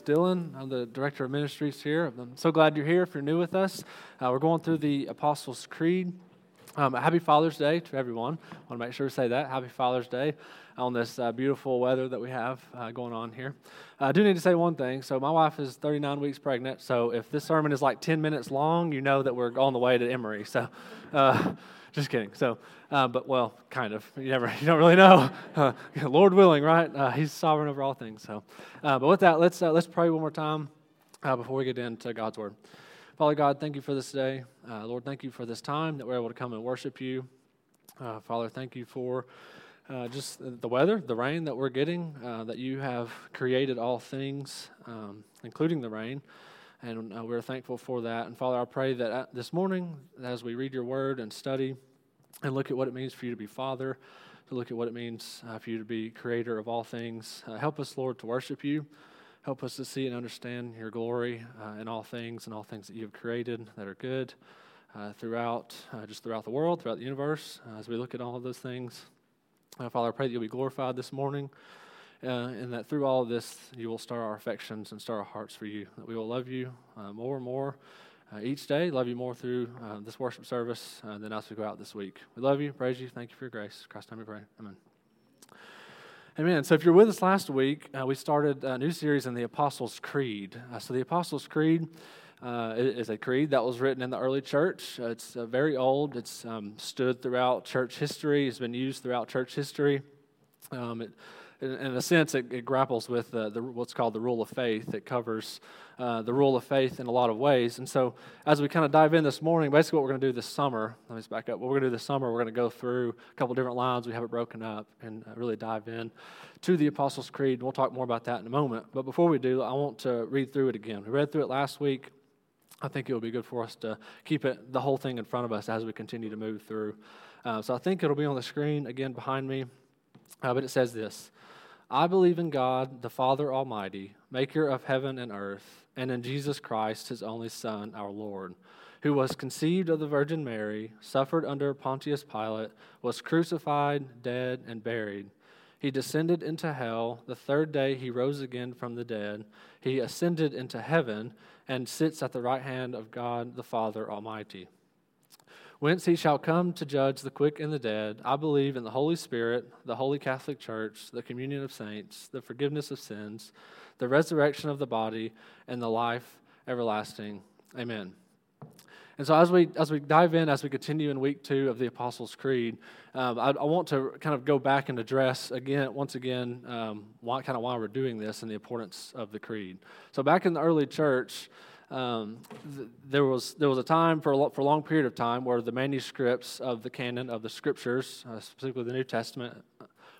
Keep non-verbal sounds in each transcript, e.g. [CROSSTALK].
Dylan. I'm the director of ministries here. I'm so glad you're here. If you're new with us, uh, we're going through the Apostles' Creed. Um, happy Father's Day to everyone. I want to make sure to say that. Happy Father's Day on this uh, beautiful weather that we have uh, going on here. I do need to say one thing. So, my wife is 39 weeks pregnant. So, if this sermon is like 10 minutes long, you know that we're on the way to Emory. So, uh, just kidding. So, uh, but well, kind of. You never, [LAUGHS] you don't really know. Uh, [LAUGHS] Lord willing, right? Uh, he's sovereign over all things. So, uh, but with that, let's uh, let's pray one more time uh, before we get into God's word. Father God, thank you for this day. Lord, thank you for this time that we're able to come and worship you. Father, thank you for. just the weather, the rain that we're getting, that you have created all things, um, including the rain and uh, we're thankful for that. And Father, I pray that uh, this morning, as we read your word and study and look at what it means for you to be Father, to look at what it means uh, for you to be Creator of all things, uh, help us, Lord, to worship you. Help us to see and understand your glory uh, in all things and all things that you have created that are good uh, throughout, just throughout the world, throughout the universe. as we look at all of those things, Father, I pray that you'll be glorified this morning uh, and that through all of this, you will stir our affections and stir our hearts for you. That we will love you uh, more and more uh, each day, love you more through uh, this worship service uh, than as we go out this week. We love you, praise you, thank you for your grace. Christ, name we pray. Amen. Amen. So, if you're with us last week, uh, we started a new series in the Apostles' Creed. so, the Apostles' Creed is a creed that was written in the early church. it's very old. It's um, stood throughout church history. It's been used throughout church history. Um, it, in, in a sense, it, it grapples with uh, the, what's called the rule of faith. It covers uh, the rule of faith in a lot of ways. And so, as we kind of dive in this morning, basically what we're going to do this summer, let me just back up. What we're going to do this summer, we're going to go through a couple different lines. We have it broken up and uh, really dive in to the Apostles' Creed. We'll talk more about that in a moment. But before we do, I want to read through it again. We read through it last week. I think it would be good for us to keep it the whole thing in front of us as we continue to move through. Uh, so I think it'll be on the screen again behind me. Uh, but it says this I believe in God, the Father Almighty, maker of heaven and earth, and in Jesus Christ, his only Son, our Lord, who was conceived of the Virgin Mary, suffered under Pontius Pilate, was crucified, dead, and buried. He descended into hell. The third day he rose again from the dead. He ascended into heaven and sits at the right hand of God the Father Almighty whence he shall come to judge the quick and the dead. I believe in the Holy Spirit, the Holy Catholic Church, the communion of saints, the forgiveness of sins, the resurrection of the body, and the life everlasting. Amen. And so, as we as we dive in, as we continue in week two of the Apostles' Creed, um, I, I, want to kind of go back and address again, once again, um, why, kind of why we're doing this and the importance of the creed. So, back in the early church, um, th- there was there was a time for a, lo- for a long period of time where the manuscripts of the canon of the scriptures, uh, specifically the New Testament,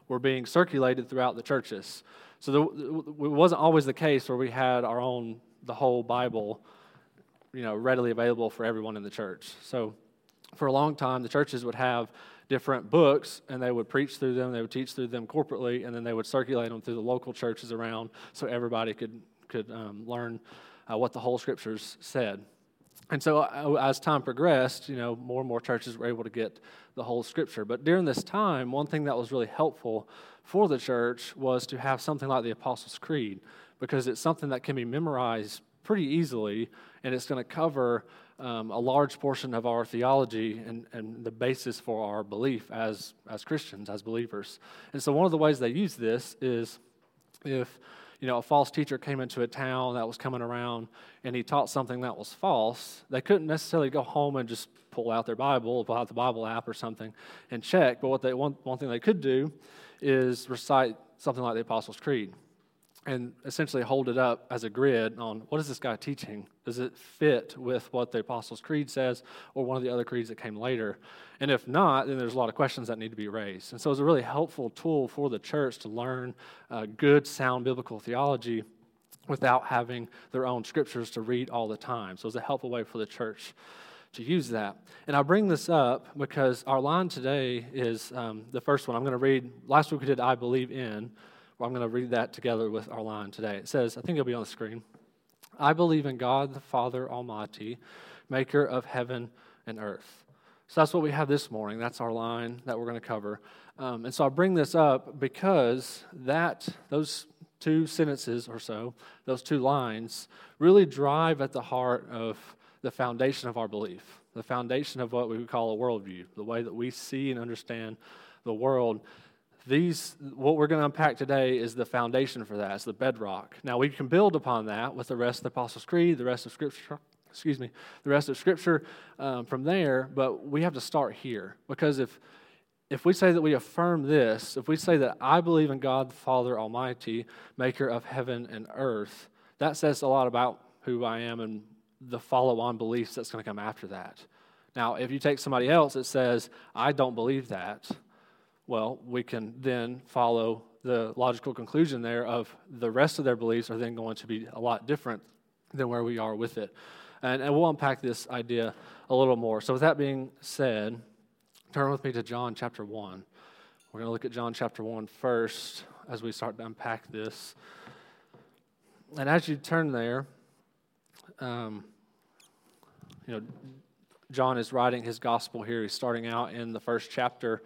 were being circulated throughout the churches. So there, it wasn't always the case where we had our own the whole Bible, you know, readily available for everyone in the church. So for a long time, the churches would have different books and they would preach through them, they would teach through them corporately, and then they would circulate them through the local churches around so everybody could could um, learn uh, what the whole scriptures said. And so, uh, as time progressed, you know, more and more churches were able to get the whole scripture. But during this time, one thing that was really helpful for the church was to have something like the Apostles' Creed, because it's something that can be memorized pretty easily, and it's going to cover um, a large portion of our theology and, and the basis for our belief as, as Christians, as believers. And so, one of the ways they use this is if you know, a false teacher came into a town that was coming around and he taught something that was false, they couldn't necessarily go home and just pull out their Bible, pull out the Bible app or something and check. But what they one, one thing they could do is recite something like the Apostles' Creed and essentially hold it up as a grid on what is this guy teaching? Does it fit with what the Apostles' Creed says or one of the other creeds that came later? And if not, then there's a lot of questions that need to be raised. And so it's a really helpful tool for the church to learn uh, good, sound biblical theology without having their own scriptures to read all the time. So it's a helpful way for the church to use that. And I bring this up because our line today is um, the first one. I'm going to read. Last week we did I believe in. Well, I'm going to read that together with our line today. It says, I think it'll be on the screen. I believe in God the Father Almighty, maker of heaven and earth. So that's what we have this morning. That's our line that we're going to cover. Um, and so I bring this up because that those two sentences or so, those two lines, really drive at the heart of the foundation of our belief, the foundation of what we would call a worldview, the way that we see and understand the world. These, what we're going to unpack today is the foundation for that, it's the bedrock. Now, we can build upon that with the rest of the Apostles' Creed, the rest of Scripture, excuse me, the rest of Scripture um, from there, but we have to start here. Because if, if we say that we affirm this, if we say that I believe in God the Father Almighty, maker of heaven and earth, that says a lot about who I am and the follow on beliefs that's going to come after that. Now, if you take somebody else that says, I don't believe that, well, we can then follow the logical conclusion there of the rest of their beliefs are then going to be a lot different than where we are with it. And, and we'll unpack this idea a little more. So, with that being said, turn with me to John chapter 1. We're going to look at John chapter 1 first as we start to unpack this. And as you turn there, um, you know, John is writing his gospel here. He's starting out in the first chapter,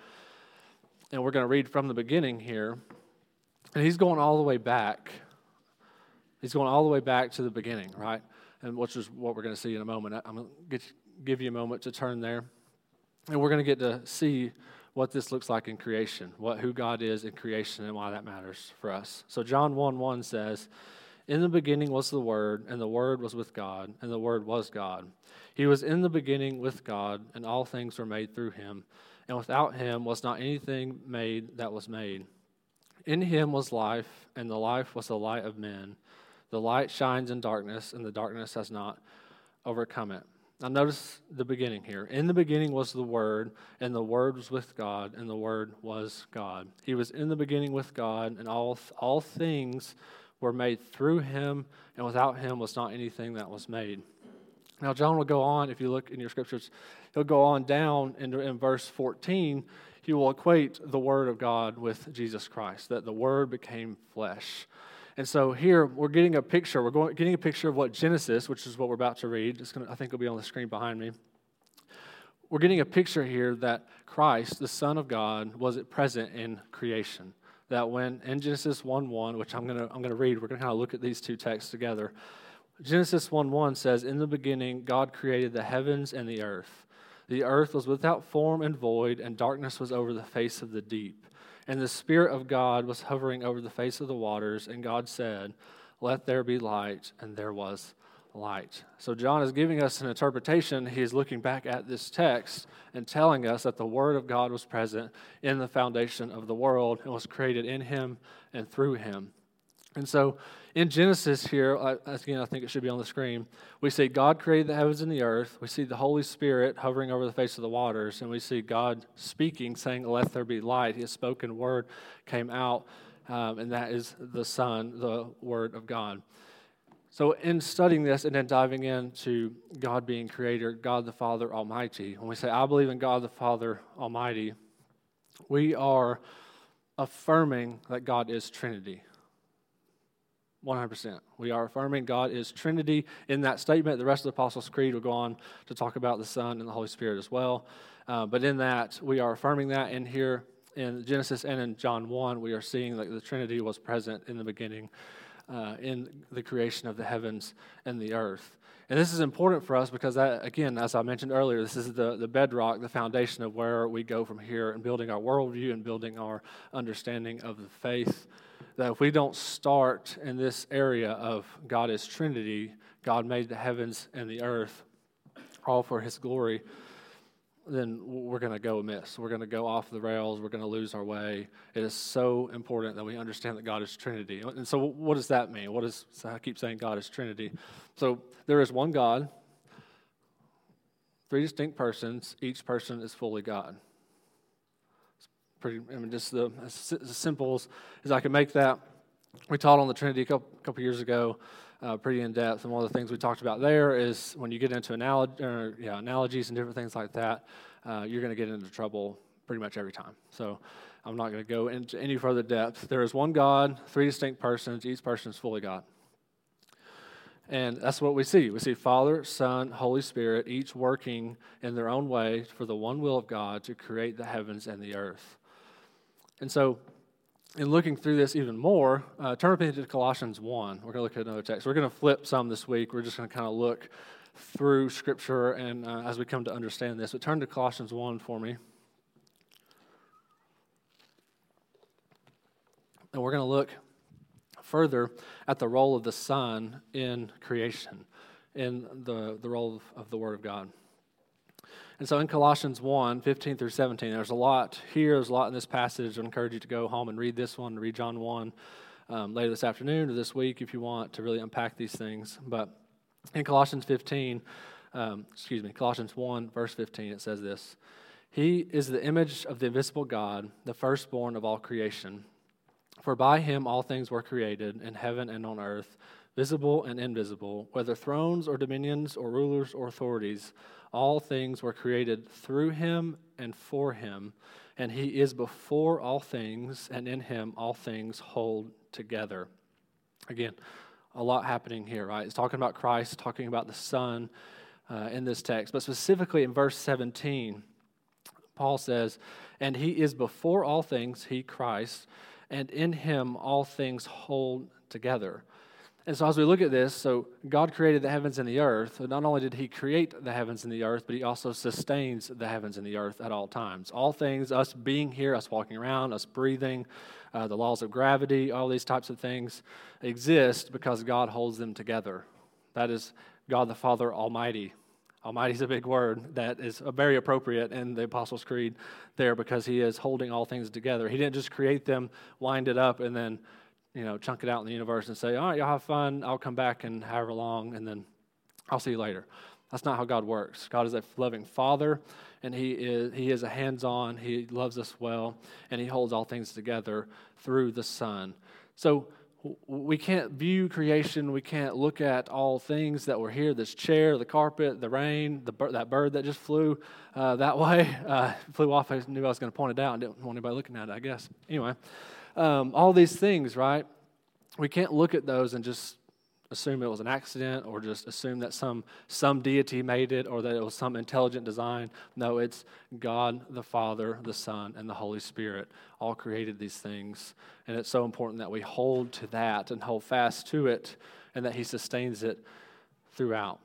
and we're going to read from the beginning here. And he's going all the way back. He's going all the way back to the beginning, right? And which is what we're going to see in a moment. I'm going to give you a moment to turn there, and we're going to get to see what this looks like in creation, what who God is in creation, and why that matters for us. So John 1 1 says, in the beginning was the Word, and the Word was with God, and the Word was God. He was in the beginning with God, and all things were made through him. And without him was not anything made that was made. In him was life, and the life was the light of men. The light shines in darkness, and the darkness has not overcome it. Now, notice the beginning here. In the beginning was the Word, and the Word was with God, and the Word was God. He was in the beginning with God, and all, all things were made through him, and without him was not anything that was made. Now, John will go on, if you look in your scriptures, he'll go on down in, in verse 14. He will equate the Word of God with Jesus Christ, that the Word became flesh. And so here we're getting a picture. We're going, getting a picture of what Genesis, which is what we're about to read. It's gonna, I think it'll be on the screen behind me. We're getting a picture here that Christ, the Son of God, was present in creation that when in Genesis 1 1, which I'm going to I'm gonna read, we're going to kind of look at these two texts together. Genesis 1 1 says, In the beginning, God created the heavens and the earth. The earth was without form and void, and darkness was over the face of the deep. And the Spirit of God was hovering over the face of the waters, and God said, Let there be light, and there was light. So, John is giving us an interpretation. He is looking back at this text and telling us that the Word of God was present in the foundation of the world and was created in Him and through Him. And so, in Genesis here, again, I think it should be on the screen, we see God created the heavens and the earth. We see the Holy Spirit hovering over the face of the waters, and we see God speaking, saying, Let there be light. His spoken word came out, um, and that is the Son, the Word of God. So, in studying this and then diving into God being creator, God the Father Almighty, when we say, I believe in God the Father Almighty, we are affirming that God is Trinity. 100%. We are affirming God is Trinity in that statement. The rest of the Apostles' Creed will go on to talk about the Son and the Holy Spirit as well. Uh, but in that, we are affirming that. And here in Genesis and in John 1, we are seeing that the Trinity was present in the beginning uh, in the creation of the heavens and the earth. And this is important for us because, that, again, as I mentioned earlier, this is the, the bedrock, the foundation of where we go from here and building our worldview and building our understanding of the faith. That if we don't start in this area of God is Trinity, God made the heavens and the earth all for His glory, then we're going to go amiss. We're going to go off the rails. We're going to lose our way. It is so important that we understand that God is Trinity. And so, what does that mean? What is, so I keep saying God is Trinity. So, there is one God, three distinct persons. Each person is fully God. Pretty, I mean, just the, as, as simple as, as I can make that. We taught on the Trinity a couple, couple years ago uh, pretty in depth. And one of the things we talked about there is when you get into analog- or, yeah, analogies and different things like that, uh, you're going to get into trouble pretty much every time. So I'm not going to go into any further depth. There is one God, three distinct persons. Each person is fully God. And that's what we see. We see Father, Son, Holy Spirit, each working in their own way for the one will of God to create the heavens and the earth. And so in looking through this even more, uh, turn up into Colossians 1. We're going to look at another text. We're going to flip some this week. We're just going to kind of look through Scripture and uh, as we come to understand this. But turn to Colossians 1 for me. And we're going to look further at the role of the Son in creation, in the, the role of, of the Word of God. And so in Colossians 1 15 through 17, there's a lot here, there's a lot in this passage. I encourage you to go home and read this one, read John 1 um, later this afternoon or this week if you want to really unpack these things. But in Colossians 15, um, excuse me, Colossians 1, verse 15, it says this He is the image of the invisible God, the firstborn of all creation. For by him all things were created, in heaven and on earth, visible and invisible, whether thrones or dominions or rulers or authorities. All things were created through him and for him, and he is before all things, and in him all things hold together. Again, a lot happening here, right? It's talking about Christ, talking about the Son uh, in this text, but specifically in verse 17, Paul says, And he is before all things, he, Christ, and in him all things hold together. And so, as we look at this, so God created the heavens and the earth. Not only did He create the heavens and the earth, but He also sustains the heavens and the earth at all times. All things, us being here, us walking around, us breathing, uh, the laws of gravity, all these types of things exist because God holds them together. That is God the Father Almighty. Almighty is a big word that is very appropriate in the Apostles' Creed there because He is holding all things together. He didn't just create them, wind it up, and then you know, chunk it out in the universe and say, all right, y'all have fun. I'll come back in however long, and then I'll see you later. That's not how God works. God is a loving Father, and He is He is a hands-on. He loves us well, and He holds all things together through the Son. So we can't view creation. We can't look at all things that were here. This chair, the carpet, the rain, the that bird that just flew uh, that [LAUGHS] way, uh, flew off. I knew I was going to point it out. I didn't want anybody looking at it. I guess. Anyway um, all these things, right? We can't look at those and just assume it was an accident or just assume that some, some deity made it or that it was some intelligent design. No, it's God the Father, the Son, and the Holy Spirit all created these things. And it's so important that we hold to that and hold fast to it and that He sustains it throughout.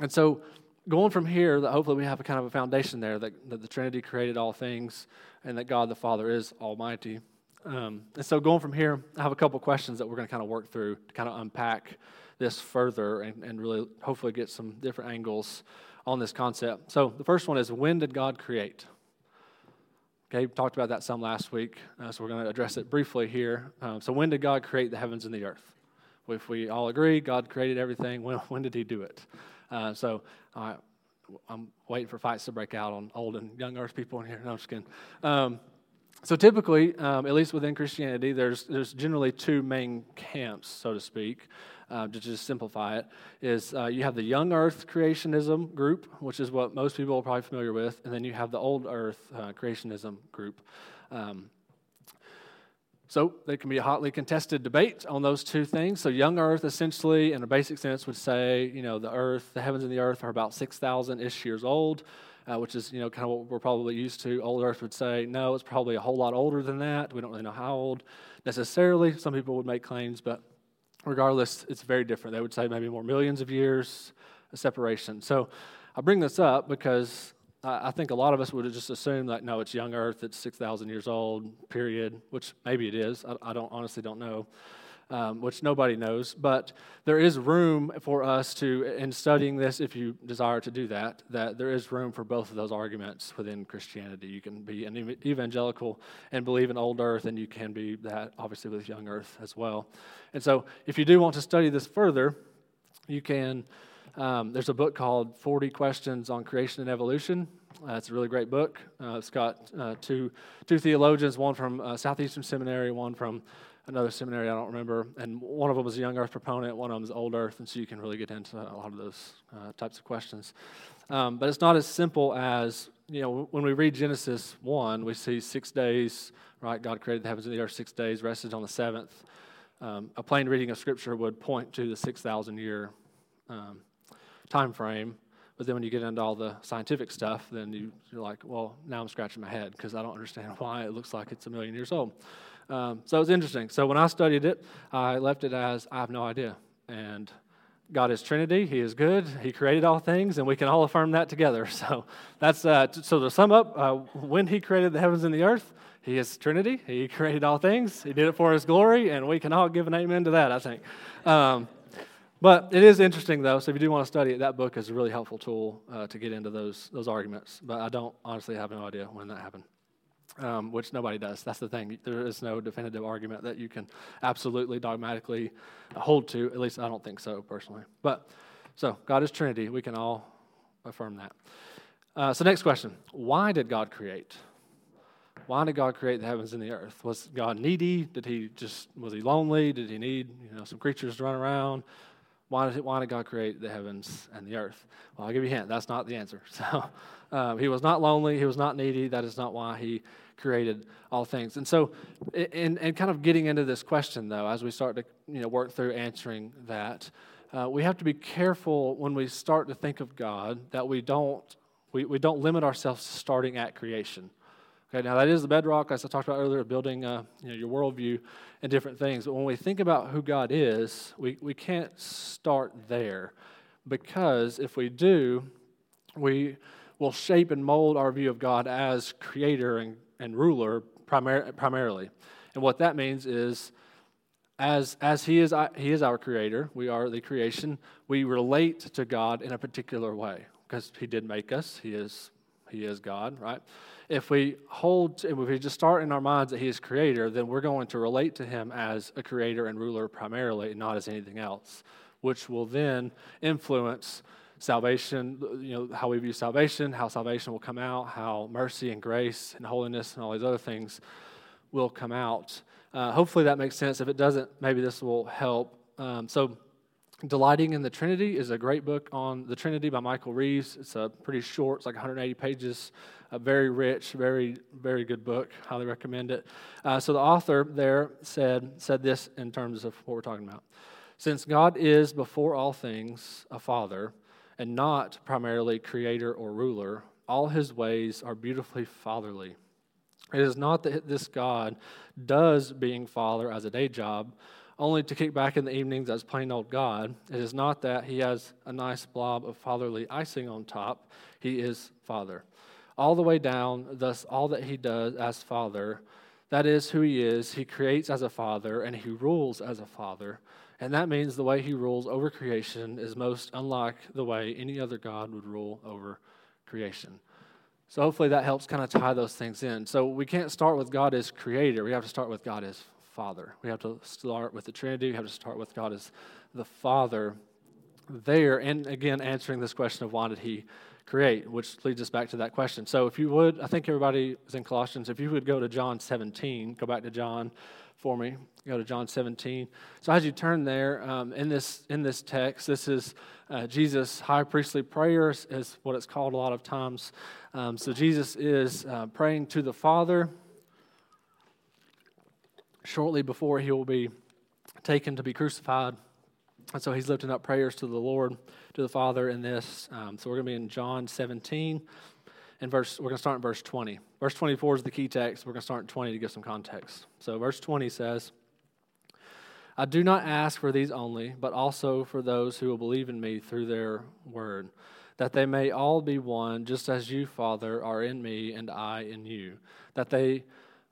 And so, going from here, that hopefully we have a kind of a foundation there that, that the Trinity created all things and that God the Father is Almighty. Um, and so, going from here, I have a couple questions that we're going to kind of work through to kind of unpack this further and, and really hopefully get some different angles on this concept. So, the first one is when did God create? Okay, talked about that some last week, uh, so we're going to address it briefly here. Um, so, when did God create the heavens and the earth? If we all agree God created everything, when, [LAUGHS] when did He do it? Uh, so, uh, I'm waiting for fights to break out on old and young earth people in here. No, I'm just kidding. Um, so typically, um, at least within Christianity, there's, there's generally two main camps, so to speak. Uh, to just simplify it, is uh, you have the young earth creationism group, which is what most people are probably familiar with, and then you have the old earth uh, creationism group. Um, so there can be a hotly contested debate on those two things. So young earth, essentially, in a basic sense, would say, you know, the earth, the heavens and the earth are about 6,000 ish years old uh, which is you know kind of what we're probably used to. Old Earth would say no, it's probably a whole lot older than that. We don't really know how old necessarily. Some people would make claims, but regardless, it's very different. They would say maybe more millions of years of separation. So I bring this up because I think a lot of us would just assumed that no, it's young Earth, it's six thousand years old, period. Which maybe it is. I, I don't honestly don't know um, which nobody knows. But there is room for us to, in studying this, if you desire to do that, that there is room for both of those arguments within Christianity. You can be an evangelical and believe in old earth, and you can be that, obviously, with young earth as well. And so, if you do want to study this further, you can. Um, there's a book called 40 Questions on Creation and Evolution. Uh, it's a really great book. Uh, it's got uh, two, two theologians, one from uh, Southeastern Seminary, one from another seminary, I don't remember, and one of them was a young earth proponent, one of them is old earth, and so you can really get into a lot of those uh, types of questions. Um, but it's not as simple as, you know, when we read Genesis 1, we see six days, right? God created the heavens and the earth six days, rested on the seventh. Um, a plain reading of Scripture would point to the 6,000 year um, time frame. But then when you get into all the scientific stuff, then you, are like, well, now I'm scratching my head because I don't understand [LAUGHS] why it looks like it's a million years old. Um, so it's interesting. So when I studied it, I left it as I have no idea. And God is Trinity. He is good. He created all things, and we can all affirm that together. [LAUGHS] So that's uh, so to sum up, uh, when He created the heavens and the earth, He is Trinity. He created all things. He did it for His glory, and we can all give an amen to that. I think. Um, but it is interesting, though. So if you do want to study it, that book is a really helpful tool uh, to get into those those arguments. But I don't honestly have no idea when that happened um, which nobody does. That's the thing. There is no definitive argument that you can absolutely dogmatically hold to. At least I don't think so personally. But so God is Trinity. We can all affirm that. Uh, so next question: Why did God create? Why did God create the heavens and the earth? Was God needy? Did he just was he lonely? Did he need you know some creatures to run around? Why did, why did God create the heavens and the earth? Well, I'll give you a hint. That's not the answer. [LAUGHS] So um, he was not lonely. He was not needy. That is not why he created all things. And so, in, in kind of getting into this question, though, as we start to you know, work through answering that, uh, we have to be careful when we start to think of God that we don't, we, we don't limit ourselves to starting at creation. Okay, now that is the bedrock, as I talked about earlier, building uh, you know, your worldview and different things. But when we think about who God is, we, we can't start there because if we do, we will shape and mold our view of God as creator and and ruler primar- primarily. And what that means is, as, as he, is, he is our creator, we are the creation, we relate to God in a particular way because He did make us. He is, he is God, right? If we hold, if we just start in our minds that He is creator, then we're going to relate to Him as a creator and ruler primarily, and not as anything else, which will then influence salvation, you know, how we view salvation, how salvation will come out, how mercy and grace and holiness and all these other things will come out. Uh, hopefully that makes sense. If it doesn't, maybe this will help. Um, so, Delighting in the Trinity is a great book on the Trinity by Michael Reeves. It's a pretty short, it's like 180 pages, a very rich, very, very good book. Highly recommend it. Uh, so the author there said, said this in terms of what we're talking about. Since God is before all things a father, and not primarily creator or ruler. All his ways are beautifully fatherly. It is not that this God does being father as a day job, only to kick back in the evenings as plain old God. It is not that he has a nice blob of fatherly icing on top. He is father. All the way down, thus, all that he does as father, that is who he is. He creates as a father and he rules as a father. And that means the way he rules over creation is most unlike the way any other God would rule over creation. So hopefully that helps kind of tie those things in. So we can't start with God as creator. We have to start with God as Father. We have to start with the Trinity. We have to start with God as the Father there. And again, answering this question of why did he create, which leads us back to that question. So if you would, I think everybody is in Colossians. If you would go to John 17, go back to John for me. Go to John 17. So as you turn there um, in this in this text, this is uh, Jesus' high priestly prayers, is what it's called a lot of times. Um, so Jesus is uh, praying to the Father shortly before he will be taken to be crucified. And so he's lifting up prayers to the Lord, to the Father in this. Um, so we're going to be in John 17 in verse, we're going to start in verse 20. Verse 24 is the key text. We're going to start in 20 to give some context. So, verse 20 says, I do not ask for these only, but also for those who will believe in me through their word, that they may all be one, just as you, Father, are in me and I in you, that they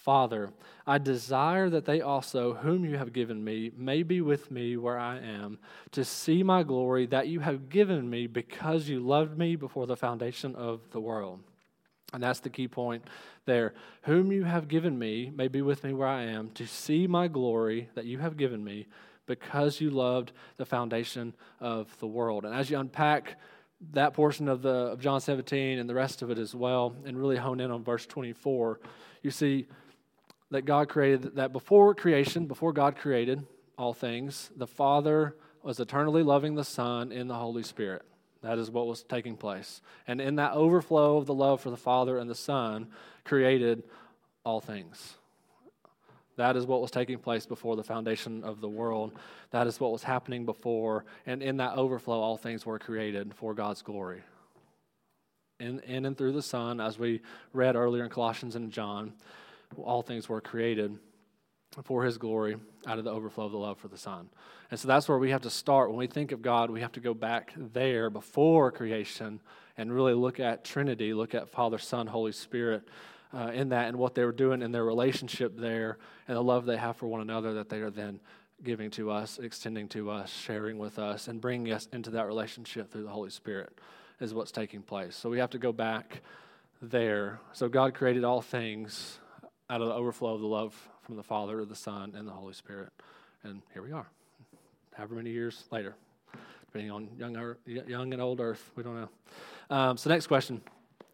Father, I desire that they also, whom you have given me, may be with me where I am, to see my glory that you have given me because you loved me before the foundation of the world. And that's the key point there. Whom you have given me may be with me where I am, to see my glory that you have given me because you loved the foundation of the world. And as you unpack that portion of, the, of John 17 and the rest of it as well, and really hone in on verse 24, you see that God created that before creation, before God created all things, the Father was eternally loving the Son in the Holy Spirit. That is what was taking place. And in that overflow of the love for the Father and the Son, created all things. That is what was taking place before the foundation of the world. That is what was happening before. And in that overflow, all things were created for God's glory. In, in and through the Son, as we read earlier in Colossians and John, all things were created for his glory out of the overflow of the love for the Son. And so that's where we have to start. When we think of God, we have to go back there before creation and really look at Trinity, look at Father, Son, Holy Spirit uh, in that and what they were doing in their relationship there and the love they have for one another that they are then giving to us, extending to us, sharing with us, and bringing us into that relationship through the Holy Spirit is what's taking place. So we have to go back there. So God created all things out of the overflow of the love from the Father, the Son, and the Holy Spirit. And here we are, however many years later, depending on young, earth, young and old earth. We don't know. Um, so, next question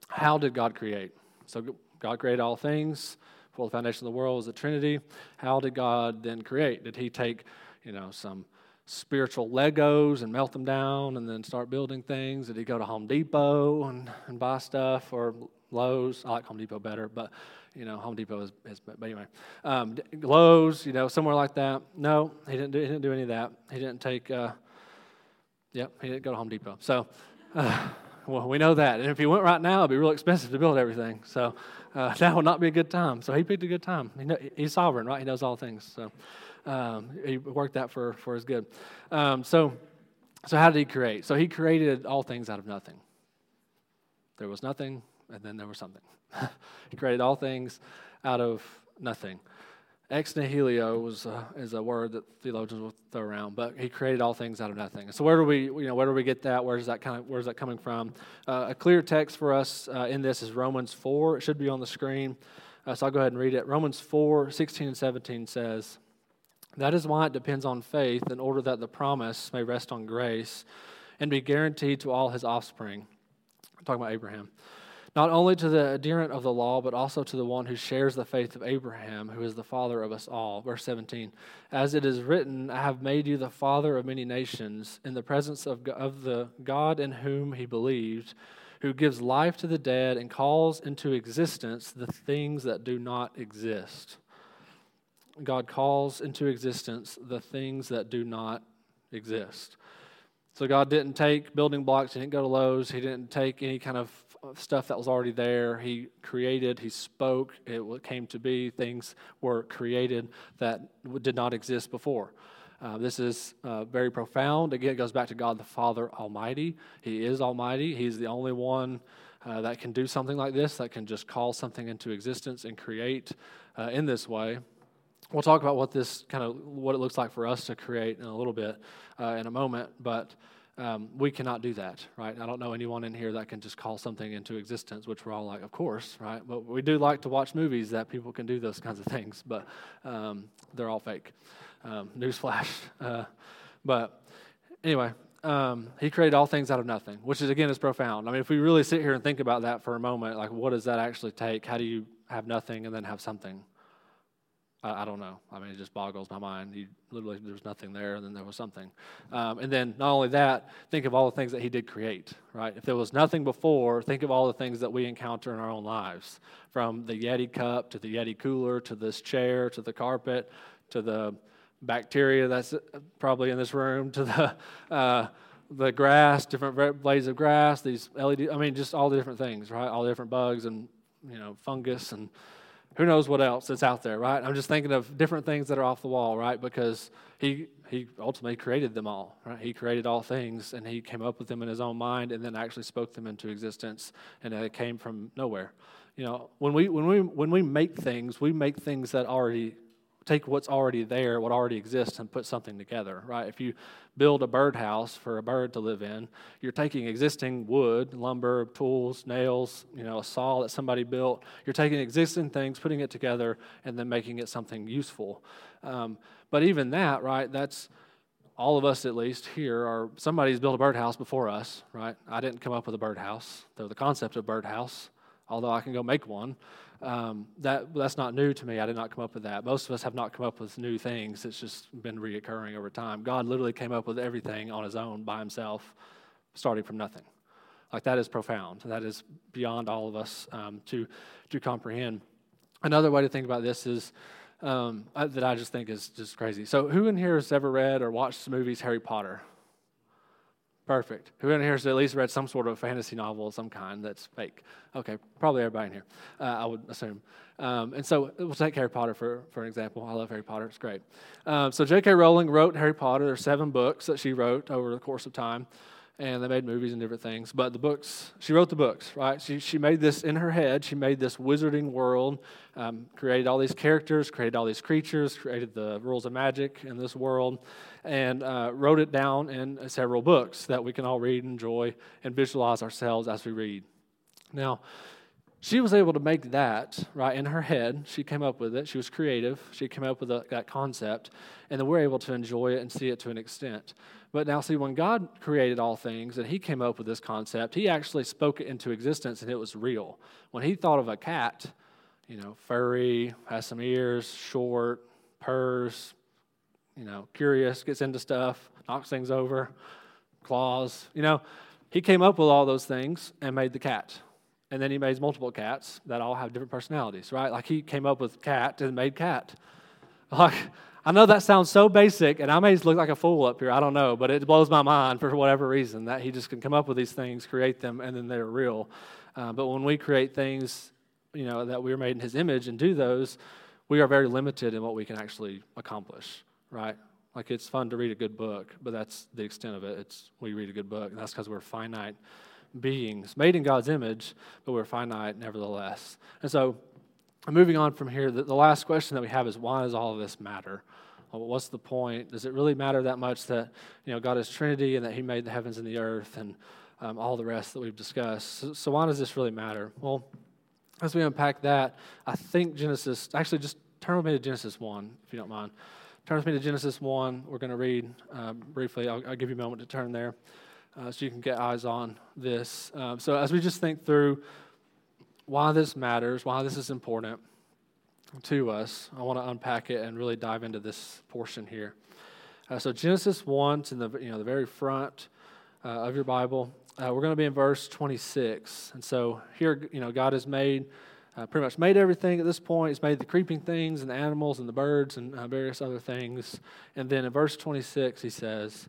How did God create? So, God created all things. Before the foundation of the world was the Trinity. How did God then create? Did He take, you know, some spiritual Legos and melt them down and then start building things? Did He go to Home Depot and, and buy stuff or Lowe's? I like Home Depot better, but you know, Home Depot is, is but anyway, um, Lowe's, you know, somewhere like that. No, he didn't do, he didn't do any of that. He didn't take, uh, yep, he didn't go to Home Depot. So, uh, [LAUGHS] well, we know that. And if he went right now, it'd be real expensive to build everything. So uh, [LAUGHS] that would not be a good time. So he picked a good time. He know, he's sovereign, right? He knows all things. So um, he worked that for, for his good. Um, so, so how did he create? So he created all things out of nothing. There was nothing, and then there was something. [LAUGHS] he created all things out of nothing. Ex nihilo was a, is a word that theologians will throw around, but he created all things out of nothing. So where do we, you know, where do we get that? Where is that kind of, where's that coming from? Uh, a clear text for us uh, in this is Romans four. It should be on the screen, uh, so I'll go ahead and read it. Romans 4, 16 and 17 says, "That is why it depends on faith, in order that the promise may rest on grace, and be guaranteed to all his offspring." I'm talking about Abraham not only to the adherent of the law, but also to the one who shares the faith of Abraham, who is the father of us all. Verse 17 As it is written, I have made you the father of many nations, in the presence of, of the God in whom he believed, who gives life to the dead and calls into existence the things that do not exist. God calls into existence the things that do not exist. So God didn't take building blocks, He didn't go to Lowe's, He didn't take any kind of stuff that was already there. He created, he spoke, it came to be. Things were created that did not exist before. Uh, this is uh, very profound. Again, it goes back to God the Father Almighty. He is Almighty. He's the only one uh, that can do something like this, that can just call something into existence and create uh, in this way. We'll talk about what this kind of what it looks like for us to create in a little bit uh, in a moment, but. Um, we cannot do that, right? I don't know anyone in here that can just call something into existence, which we're all like, of course, right? But we do like to watch movies that people can do those kinds of things, but um, they're all fake. Um, newsflash. [LAUGHS] Uh, but anyway, um, he created all things out of nothing, which is again is profound. I mean, if we really sit here and think about that for a moment, like what does that actually take? How do you have nothing and then have something? I, I don't know. I mean, it just boggles my mind. He literally there was nothing there, and then there was something. Um, and then not only that, think of all the things that he did create. Right? If there was nothing before, think of all the things that we encounter in our own lives, from the Yeti cup to the Yeti cooler to this chair to the carpet to the bacteria that's uh, probably in this room to the [LAUGHS] uh, the grass, different blades of grass, these LED. I mean, just all the different things, right? All the different bugs and you know fungus and who knows what else that's out there, right? I'm just thinking of different things that are off the wall, right? Because he he ultimately created them all, right? He created all things, and he came up with them in his own mind, and then actually spoke them into existence, and it came from nowhere. You know, when we when we when we make things, we make things that already take what's already there, what already exists, and put something together, right? If you build a birdhouse for a bird to live in, you're taking existing wood, lumber, tools, nails, you know, a saw that somebody built. You're taking existing things, putting it together, and then making it something useful. Um, but even that, right? That's all of us at least here are somebody's built a birdhouse before us, right? I didn't come up with a birdhouse, though the concept of birdhouse, although I can go make one. Um, that that's not new to me. I did not come up with that. Most of us have not come up with new things. It's just been reoccurring over time. God literally came up with everything on His own by Himself starting from nothing. Like that is profound. That is beyond all of us um, to to comprehend. Another way to think about this is um, that I just think is just crazy. So, who in here has ever read or watched the movies Harry Potter? Perfect. Who in here has at least read some sort of fantasy novel of some kind that's fake? Okay, probably everybody in here, uh, I would assume. Um, and so we'll take Harry Potter for, for an example. I love Harry Potter, it's great. Um, so J.K. Rowling wrote Harry Potter. There are seven books that she wrote over the course of time and they made movies and different things. But the books, she wrote the books, right? She, she made this in her head. She made this wizarding world, um, created all these characters, created all these creatures, created the rules of magic in this world, and uh, wrote it down in several books that we can all read, enjoy, and visualize ourselves as we read. Now, she was able to make that right in her head. She came up with it. She was creative. She came up with a, that concept, and then we're able to enjoy it and see it to an extent. But now, see, when God created all things and He came up with this concept, He actually spoke it into existence and it was real. When He thought of a cat, you know, furry, has some ears, short, purrs, you know, curious, gets into stuff, knocks things over, claws, you know, He came up with all those things and made the cat. And then He made multiple cats that all have different personalities, right? Like He came up with cat and made cat. Like, I know that sounds so basic, and I may just look like a fool up here. I don't know, but it blows my mind for whatever reason that he just can come up with these things, create them, and then they're real. Uh, but when we create things, you know, that we are made in His image and do those, we are very limited in what we can actually accomplish. Right? Like it's fun to read a good book, but that's the extent of it. It's we read a good book, and that's because we're finite beings, made in God's image, but we're finite nevertheless. And so moving on from here, the, the, last question that we have is why does all of this matter? What's the point? Does it really matter that much that you know God is Trinity and that He made the heavens and the earth and um, all the rest that we've discussed? So, so, why does this really matter? Well, as we unpack that, I think Genesis. Actually, just turn with me to Genesis one, if you don't mind. Turn with me to Genesis one. We're going to read um, briefly. I'll, I'll, give you a moment to turn there, uh, so you can get eyes on this. Um, so as we just think through why this matters, why this is important to us, I want to unpack it and really dive into this portion here. Uh, so Genesis 1, in the, you know, the very front uh, of your Bible. Uh, we're going to be in verse 26. And so here, you know, God has made, uh, pretty much made everything at this point. He's made the creeping things and the animals and the birds and uh, various other things. And then in verse 26, he says,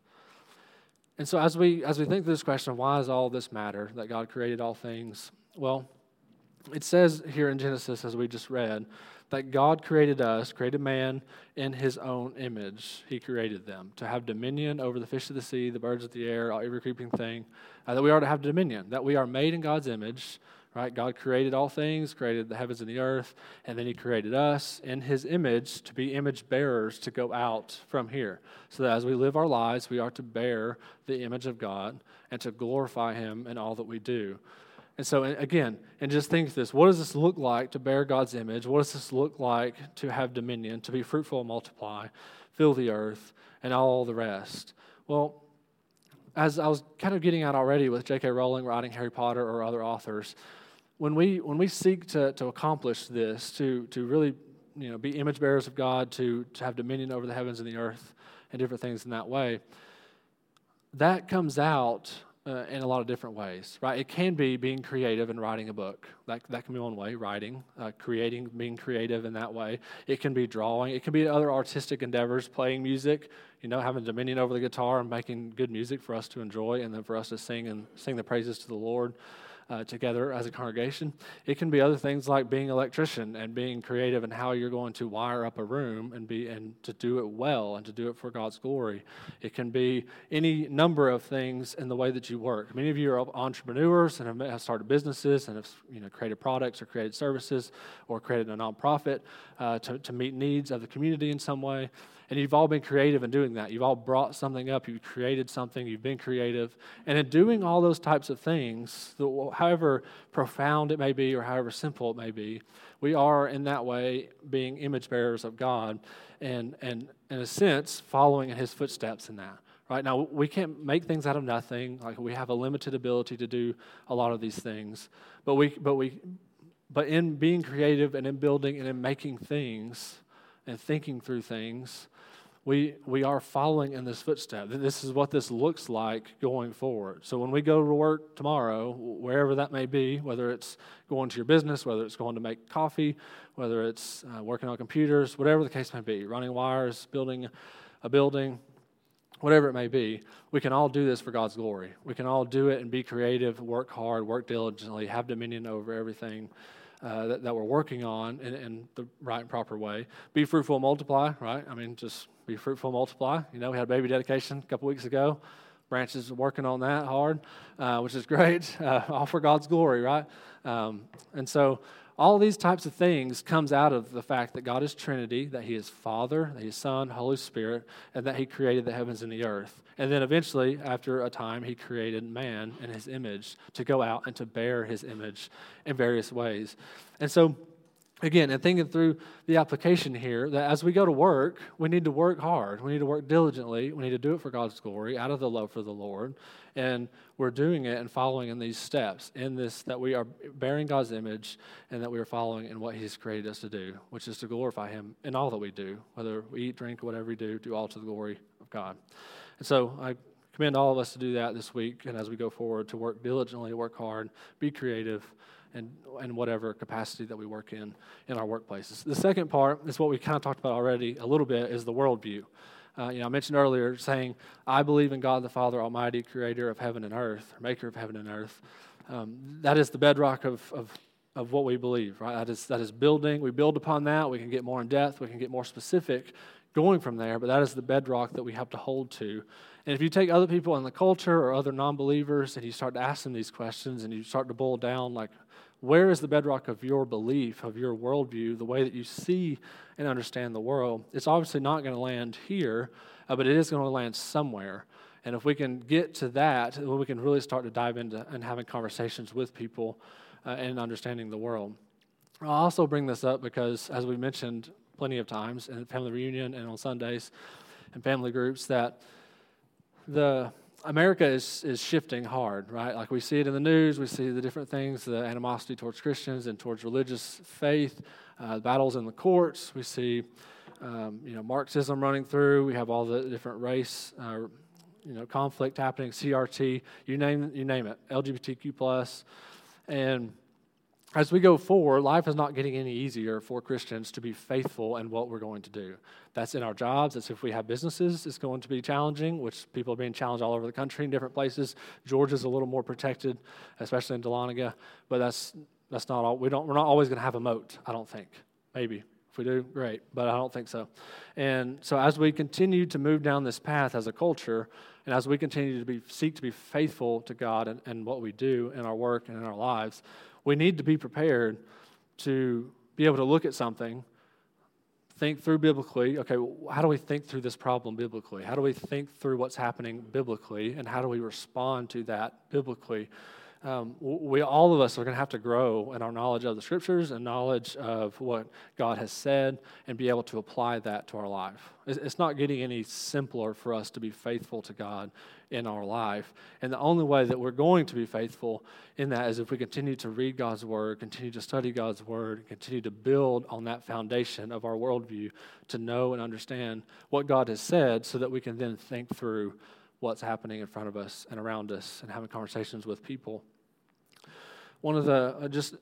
And so as we as we think through this question, of why does all this matter that God created all things? Well, it says here in Genesis, as we just read, that God created us, created man in his own image. He created them to have dominion over the fish of the sea, the birds of the air, all every creeping thing, uh, that we are to have dominion, that we are made in God's image, right? God created all things, created the heavens and the earth, and then He created us in His image to be image bearers to go out from here. So that as we live our lives, we are to bear the image of God and to glorify Him in all that we do. And so, again, and just think this what does this look like to bear God's image? What does this look like to have dominion, to be fruitful and multiply, fill the earth, and all the rest? Well, as I was kind of getting at already with J.K. Rowling writing Harry Potter or other authors, when we when we seek to, to accomplish this, to to really you know be image bearers of God, to to have dominion over the heavens and the earth, and different things in that way, that comes out uh, in a lot of different ways, right? It can be being creative and writing a book. That, that can be one way, writing, uh, creating, being creative in that way. It can be drawing. It can be other artistic endeavors, playing music, you know, having dominion over the guitar and making good music for us to enjoy and then for us to sing and sing the praises to the Lord. Uh, together as a congregation. It can be other things like being an electrician and being creative and how you're going to wire up a room and be and to do it well and to do it for God's glory. It can be any number of things in the way that you work. Many of you are entrepreneurs and have started businesses and have you know created products or created services or created a nonprofit uh, to, to meet needs of the community in some way. And you've all been creative in doing that. You've all brought something up, you've created something, you've been creative. And in doing all those types of things, however profound it may be or however simple it may be, we are in that way being image bearers of God and, and in a sense, following in his footsteps in that. Right now, we can't make things out of nothing. Like we have a limited ability to do a lot of these things, but we, but we, but in being creative and in building and in making things and thinking through things, we, we are following in this footstep. This is what this looks like going forward. So when we go to work tomorrow, wherever that may be, whether it's going to your business, whether it's going to make coffee, whether it's uh, working on computers, whatever the case may be, running wires, building a building, whatever it may be, we can all do this for God's glory. We can all do it and be creative, work hard, work diligently, have dominion over everything uh, that, that, we're working on in, in, the right and proper way. Be fruitful, multiply, right? I mean, just be fruitful, multiply. You know, we had a baby dedication a couple weeks ago. Branches are working on that hard, uh, which is [LAUGHS] great, uh, all for God's glory, right? Um, and so all these types of things comes out of the fact that God is Trinity, that He is Father, that He is Son, Holy Spirit, and that He created the heavens and the earth. And then eventually, after a time, He created man in His image to go out and to bear His image in various ways. And so again, and thinking through the application here, that as we go to work, we need to work hard. We need to work diligently. We need to do it for God's glory, out of the love for the Lord. And we're doing it and following in these steps, in this, that we are bearing God's image and that we are following in what He's created us to do, which is to glorify Him in all that we do, whether we eat, drink, or whatever we do, do all to the glory of God. And so I commend all of us to do that this week and as we go forward to work diligently, work hard, be creative and, and whatever capacity that we work in in our workplaces. The second part is what we kind of talked about already a little bit is the worldview. Uh, you know, I mentioned earlier saying, I believe in God the Father Almighty, creator of heaven and earth, maker of heaven and earth. Um, that is the bedrock of, of, of what we believe, right? That is, that is building. We build upon that. We can get more in depth. We can get more specific going from there, but that is the bedrock that we have to hold to. And if you take other people in the culture or other non believers and you start to ask them these questions and you start to boil down, like, where is the bedrock of your belief, of your worldview, the way that you see and understand the world? It's obviously not going to land here, uh, but it is going to land somewhere. And if we can get to that, then we can really start to dive into and having conversations with people uh, and understanding the world. I'll also bring this up because, as we mentioned plenty of times in family reunion and on Sundays and family groups, that the America is, is shifting hard, right? Like we see it in the news, we see the different things, the animosity towards Christians and towards religious faith, uh, battles in the courts. We see, um, you know, Marxism running through. We have all the different race, uh, you know, conflict happening, CRT, you name, you name it, LGBTQ plus, and as we go forward, life is not getting any easier for Christians to be faithful in what we're going to do. That's in our jobs. That's if we have businesses, it's going to be challenging, which people are being challenged all over the country in different places. Georgia's a little more protected, especially in Dahlonega, but that's that's not all. We don't. We're not always going to have a moat. I don't think. Maybe if we do, great, but I don't think so. And so as we continue to move down this path as a culture, and as we continue to be seek to be faithful to God and, and what we do in our work and in our lives we need to be prepared to be able to look at something, think through biblically. Okay, how do we think through this problem biblically? How do we think through what's happening biblically? And how do we respond to that biblically? Um, we all of us are going to have to grow in our knowledge of the scriptures and knowledge of what God has said and be able to apply that to our life. It's not getting any simpler for us to be faithful to God in our life. And the only way that we're going to be faithful in that is if we continue to read God's word, continue to study God's word, continue to build on that foundation of our worldview to know and understand what God has said so that we can then think through what's happening in front of us and around us and having conversations with people. One of the, uh, just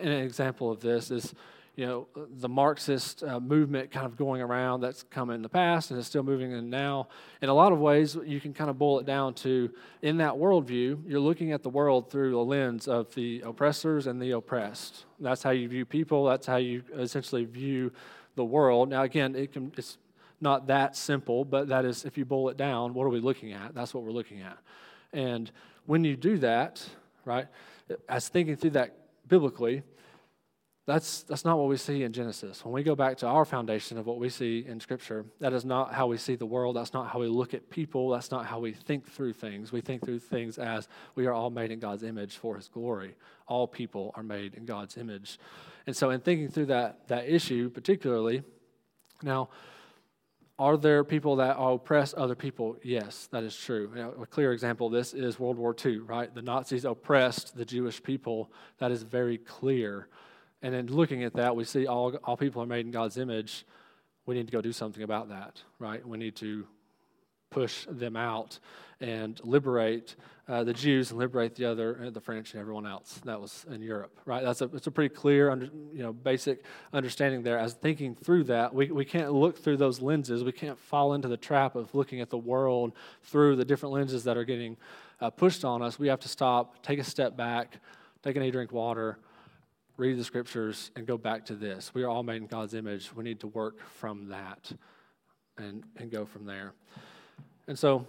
an example of this is, you know, the Marxist uh, movement kind of going around that's come in the past and is still moving in now. In a lot of ways, you can kind of boil it down to in that worldview, you're looking at the world through the lens of the oppressors and the oppressed. That's how you view people, that's how you essentially view the world. Now, again, it can, it's not that simple, but that is, if you boil it down, what are we looking at? That's what we're looking at. And when you do that, right, as thinking through that biblically, that's, that's not what we see in Genesis. When we go back to our foundation of what we see in Scripture, that is not how we see the world. That's not how we look at people. That's not how we think through things. We think through things as we are all made in God's image for His glory. All people are made in God's image. And so, in thinking through that, that issue particularly, now, are there people that oppress other people? Yes, that is true. You know, a clear example of this is World War II, right? The Nazis oppressed the Jewish people. That is very clear. And in looking at that, we see all, all people are made in God's image. We need to go do something about that, right? We need to push them out and liberate uh, the Jews and liberate the other, uh, the French and everyone else that was in Europe, right? That's a, it's a pretty clear, under, you know, basic understanding there. As thinking through that, we, we can't look through those lenses. We can't fall into the trap of looking at the world through the different lenses that are getting uh, pushed on us. We have to stop, take a step back, take an a drink water, read the scriptures, and go back to this. We are all made in God's image. We need to work from that and, and go from there. And so,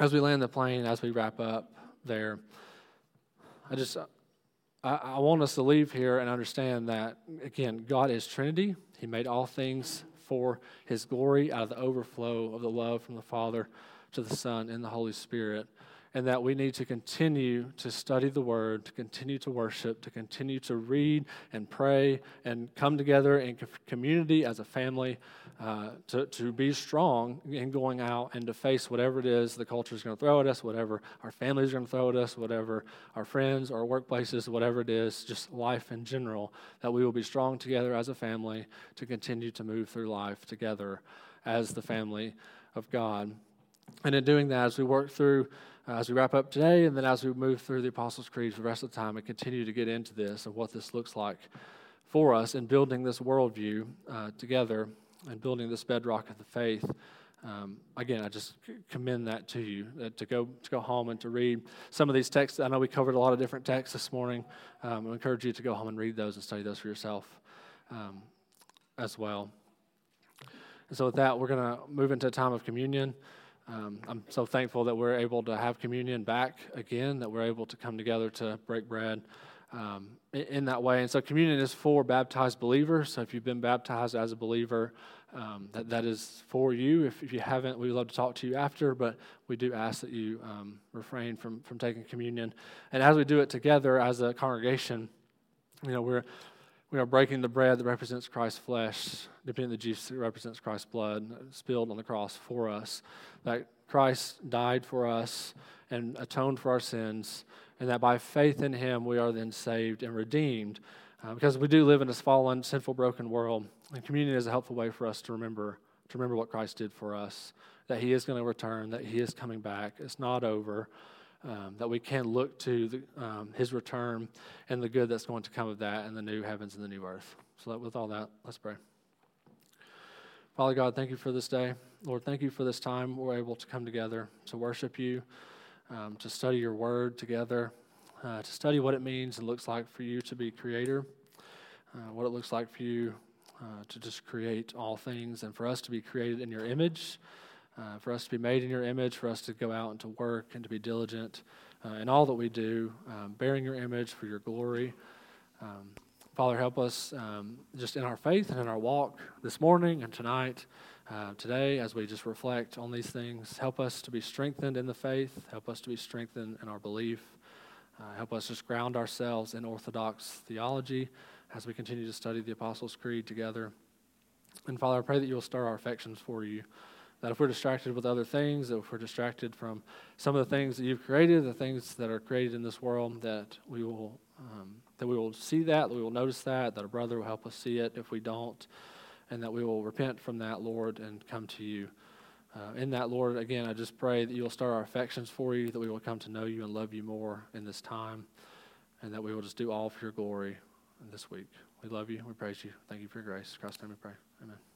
as we land the plane, as we wrap up there, I just I, I, want us to leave here and understand that again, God is Trinity. He made all things for His glory out of the overflow of the love from the Father to the Son and the Holy Spirit and that we need to continue to study the Word, to continue to worship, to continue to read and pray and come together in community as a family, uh, to, to be strong in going out and to face whatever it is the culture is going to throw at us, whatever our families are going to throw at us, whatever our friends or workplaces, whatever it is, just life in general, that we will be strong together as a family to continue to move through life together as the family of God. And in doing that, as we work through uh, as we wrap up today, and then as we move through the Apostles' Creed for the rest of the time and continue to get into this and what this looks like for us in building this worldview uh, together and building this bedrock of the faith. Um, again, I just commend that to you uh, to go to go home and to read some of these texts. I know we covered a lot of different texts this morning. Um, I encourage you to go home and read those and study those for yourself um, as well. And so, with that, we're going to move into a time of communion. Um, I'm so thankful that we're able to have communion back again, that we're able to come together to break bread um, in, in, that way. And so, communion is for baptized believers. So, if you've been baptized as a believer, um, that, that is for you. If, if, you haven't, we'd love to talk to you after, but we do ask that you um, refrain from, from taking communion. And as we do it together as a congregation, you know, we're we are breaking the bread that represents Christ's flesh, dipping in the juice that represents Christ's blood spilled on the cross for us. That Christ died for us and atoned for our sins, and that by faith in him we are then saved and redeemed. Uh, because we do live in this fallen, sinful, broken world, and communion is a helpful way for us to remember to remember what Christ did for us, that He is going to return, that He is coming back. It's not over um, that we can look to the, um, his return and the good that's going to come of that and the new heavens and the new earth. So, with all that, let's pray. Father God, thank you for this day. Lord, thank you for this time we're able to come together to worship you, um, to study your word together, uh, to study what it means and looks like for you to be creator, uh, what it looks like for you uh, to just create all things, and for us to be created in your image uh, for us to be made in your image, for us to go out and to work and to be diligent uh, in all that we do, um, bearing your image for your glory. Um, Father, help us um, just in our faith and in our walk this morning and tonight, uh, today, as we just reflect on these things. Help us to be strengthened in the faith. Help us to be strengthened in our belief. Uh, help us just ground ourselves in orthodox theology as we continue to study the Apostles' Creed together. And Father, I pray that you'll stir our affections for you. That if we're distracted with other things, that if we're distracted from some of the things that you've created, the things that are created in this world, that we will um, that we will see that, that we will notice that, that a brother will help us see it if we don't, and that we will repent from that, Lord, and come to you. Uh, in that, Lord, again, I just pray that you'll stir our affections for you, that we will come to know you and love you more in this time, and that we will just do all for your glory. this week. We love you. We praise you. Thank you for your grace. Christ's name we pray. Amen.